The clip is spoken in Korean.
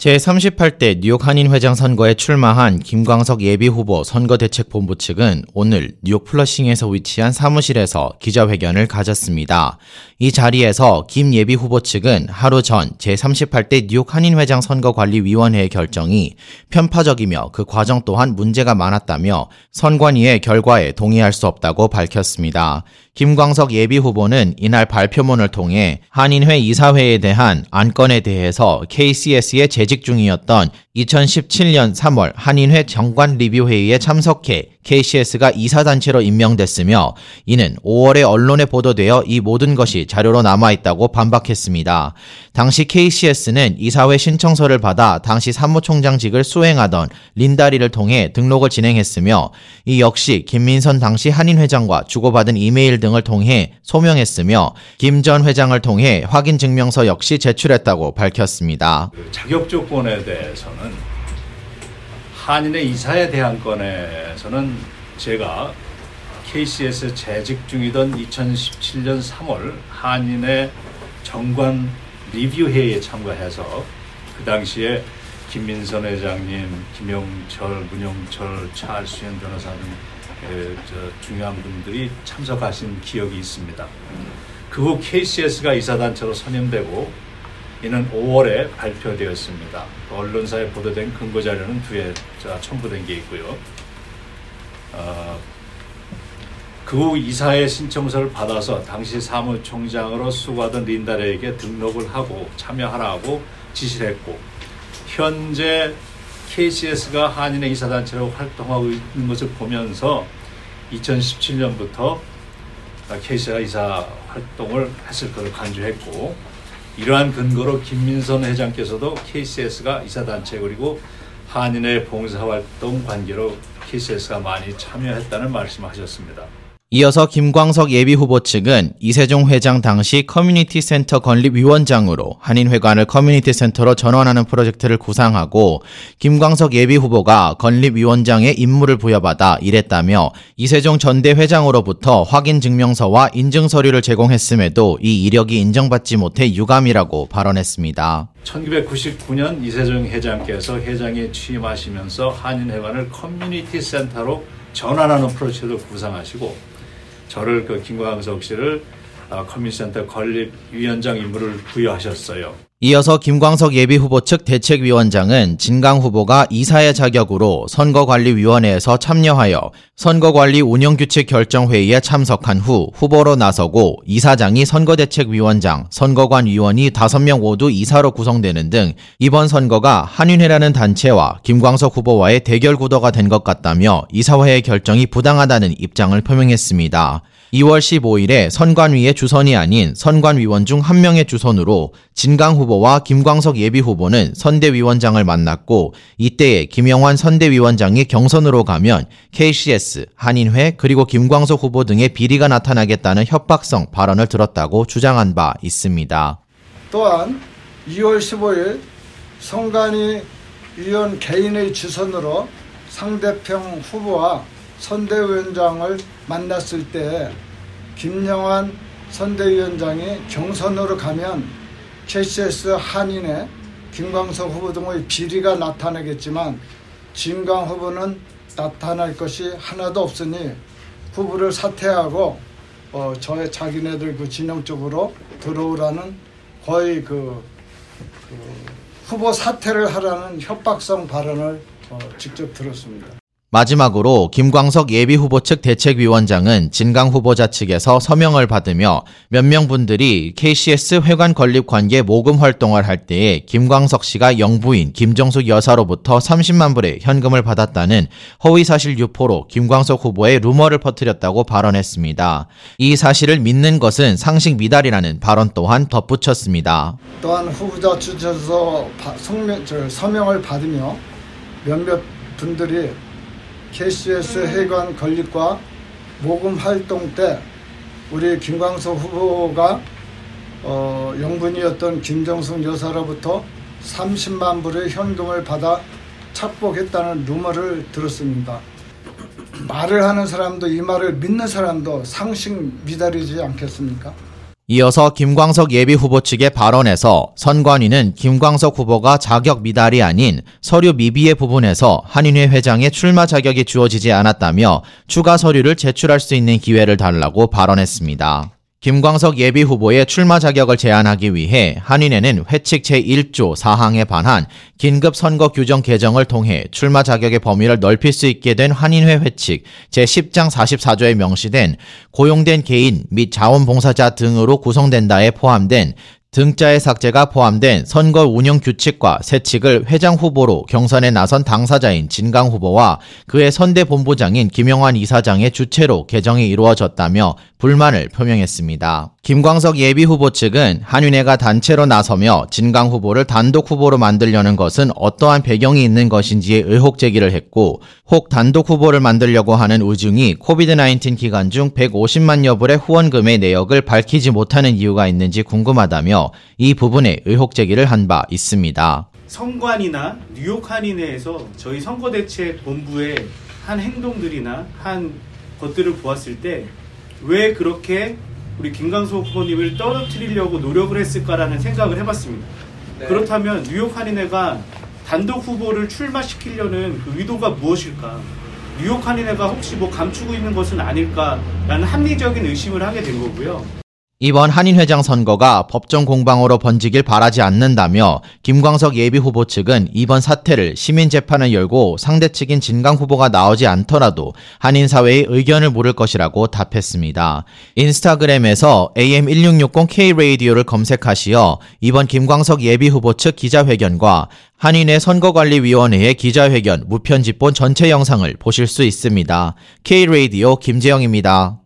제38대 뉴욕 한인회장 선거에 출마한 김광석 예비후보 선거대책본부 측은 오늘 뉴욕 플러싱에서 위치한 사무실에서 기자회견을 가졌습니다. 이 자리에서 김 예비후보 측은 하루 전 제38대 뉴욕 한인회장 선거관리위원회의 결정이 편파적이며 그 과정 또한 문제가 많았다며 선관위의 결과에 동의할 수 없다고 밝혔습니다. 김광석 예비후보는 이날 발표문을 통해 한인회 이사회에 대한 안건에 대해서 KCS의 재직 중이었던 2017년 3월 한인회 정관 리뷰 회의에 참석해 KCS가 이사단체로 임명됐으며 이는 5월에 언론에 보도되어 이 모든 것이 자료로 남아있다고 반박했습니다. 당시 KCS는 이사회 신청서를 받아 당시 사무총장직을 수행하던 린다리를 통해 등록을 진행했으며 이 역시 김민선 당시 한인회장과 주고받은 이메일 등을 통해 소명했으며 김 전 회장을 통해 확인 증명서 역시 제출했다고 밝혔습니다. 그 자격 조건에 대해서는 한인의 이사에 대한 건에서는 제가 KCS 재직 중이던 2017년 3월 한인의 정관 리뷰 회의에 참가해서 그 당시에 김민선 회장님, 김영철, 문영철, 차수현 변호사 등 중요한 분들이 참석하신 기억이 있습니다. 그 후 KCS가 이사단체로 선임되고 이는 5월에 발표되었습니다. 언론사에 보도된 근거 자료는 뒤에 첨부된 게 있고요. 어, 그후 이사의 신청서를 받아서 당시 사무총장으로 수고하던 린다레에게 등록을 하고 참여하라고 지시를 했고 현재 KCS가 한인의 이사단체로 활동하고 있는 것을 보면서 2017년부터 KCS가 이사 활동을 했을 것을 간주했고 이러한 근거로 김민선 회장께서도 KCS가 이사단체 그리고 한인의 봉사활동 관계로 KCS가 많이 참여했다는 말씀하셨습니다. 이어서 김광석 예비후보 측은 이세종 회장 당시 커뮤니티 센터 건립위원장으로 한인회관을 커뮤니티 센터로 전환하는 프로젝트를 구상하고 김광석 예비후보가 건립위원장의 임무를 부여받아 일했다며 이세종 전대 회장으로부터 확인 증명서와 인증 서류를 제공했음에도 이 이력이 인정받지 못해 유감이라고 발언했습니다. 1999년 이세종 회장께서 회장에 취임하시면서 한인회관을 커뮤니티 센터로 전환하는 프로젝트를 구상하시고 저를 그 김광석 씨를 어, 커뮤니센터 건립 위원장 임무를 부여하셨어요. 이어서 김광석 예비후보 측 대책위원장은 진강 후보가 이사의 자격으로 선거관리위원회에서 참여하여 선거관리 운영규칙 결정회의에 참석한 후 후보로 나서고 이사장이 선거대책위원장, 선거관 위원이 5명 모두 이사로 구성되는 등 이번 선거가 한윤회라는 단체와 김광석 후보와의 대결 구도가 된 것 같다며 이사회의 결정이 부당하다는 입장을 표명했습니다. 2월 15일에 선관위의 주선이 아닌 선관위원 중 한 명의 주선으로 진강 후보와 김광석 예비 후보는 선대위원장을 만났고 이때에 김영환 선대위원장이 경선으로 가면 KCS, 한인회 그리고 김광석 후보 등의 비리가 나타나겠다는 협박성 발언을 들었다고 주장한 바 있습니다. 또한 2월 15일 선관위 위원 개인의 주선으로 상대평 후보와 선대위원장을 만났을 때 김영환 선대위원장이 경선으로 가면 KCS 한인의 김광석 후보 등의 비리가 나타나겠지만 진강 후보는 나타날 것이 하나도 없으니 후보를 사퇴하고 어, 저의 자기네들 그 진영 쪽으로 들어오라는 거의 그, 그 후보 사퇴를 하라는 협박성 발언을 어, 직접 들었습니다. 마지막으로 김광석 예비후보 측 대책위원장은 진강 후보자 측에서 서명을 받으며 몇 명 분들이 KCS 회관 건립 관계 모금 활동을 할 때에 김광석 씨가 영부인 김정숙 여사로부터 30만 불의 현금을 받았다는 허위사실 유포로 김광석 후보의 루머를 퍼뜨렸다고 발언했습니다. 이 사실을 믿는 것은 상식 미달이라는 발언 또한 덧붙였습니다. 또한 후보자 추천서 서명을 받으며 몇몇 분들이 KCS 해관 건립과 모금 활동 때 우리 김광석 후보가 어, 영분이었던 김정숙 여사로부터 30만 불의 현금을 받아 착복했다는 루머를 들었습니다. 말을 하는 사람도 이 말을 믿는 사람도 상식 미달이지 않겠습니까? 이어서 김광석 예비후보 측의 발언에서 선관위는 김광석 후보가 자격 미달이 아닌 서류 미비의 부분에서 한인회 회장의 출마 자격이 주어지지 않았다며 추가 서류를 제출할 수 있는 기회를 달라고 발언했습니다. 김광석 예비 후보의 출마 자격을 제한하기 위해 한인회는 회칙 제1조 4항에 반한 긴급 선거 규정 개정을 통해 출마 자격의 범위를 넓힐 수 있게 된 한인회 회칙 제10장 44조에 명시된 고용된 개인 및 자원봉사자 등으로 구성된다에 포함된 등자의 삭제가 포함된 선거 운영 규칙과 세칙을 회장 후보로 경선에 나선 당사자인 진강 후보와 그의 선대 본부장인 김영환 이사장의 주체로 개정이 이루어졌다며 불만을 표명했습니다. 김광석 예비 후보 측은 한윤회가 단체로 나서며 진강 후보를 단독 후보로 만들려는 것은 어떠한 배경이 있는 것인지에 의혹 제기를 했고 혹 단독 후보를 만들려고 하는 우중이 코비드-19 기간 중 150만 여 불의 후원금의 내역을 밝히지 못하는 이유가 있는지 궁금하다며 이 부분에 의혹 제기를 한 바 있습니다. 선관이나 뉴욕 한인회에서 저희 선거대책 본부의 한 행동들이나 한 것들을 보았을 때 왜 그렇게 우리 김광석 후보님을 떨어뜨리려고 노력을 했을까라는 생각을 해봤습니다. 네. 그렇다면 뉴욕 한인회가 단독 후보를 출마시키려는 그 의도가 무엇일까? 뉴욕 한인회가 혹시 뭐 감추고 있는 것은 아닐까라는 합리적인 의심을 하게 된 거고요. 이번 한인회장 선거가 법정 공방으로 번지길 바라지 않는다며 김광석 예비 후보 측은 이번 사태를 시민 재판을 열고 상대 측인 진강 후보가 나오지 않더라도 한인 사회의 의견을 물을 것이라고 답했습니다. 인스타그램에서 AM1660K 라디오를 검색하시어 이번 김광석 예비 후보 측 기자회견과 한인회 선거관리위원회의 기자회견 무편집본 전체 영상을 보실 수 있습니다. K 라디오 김재영입니다.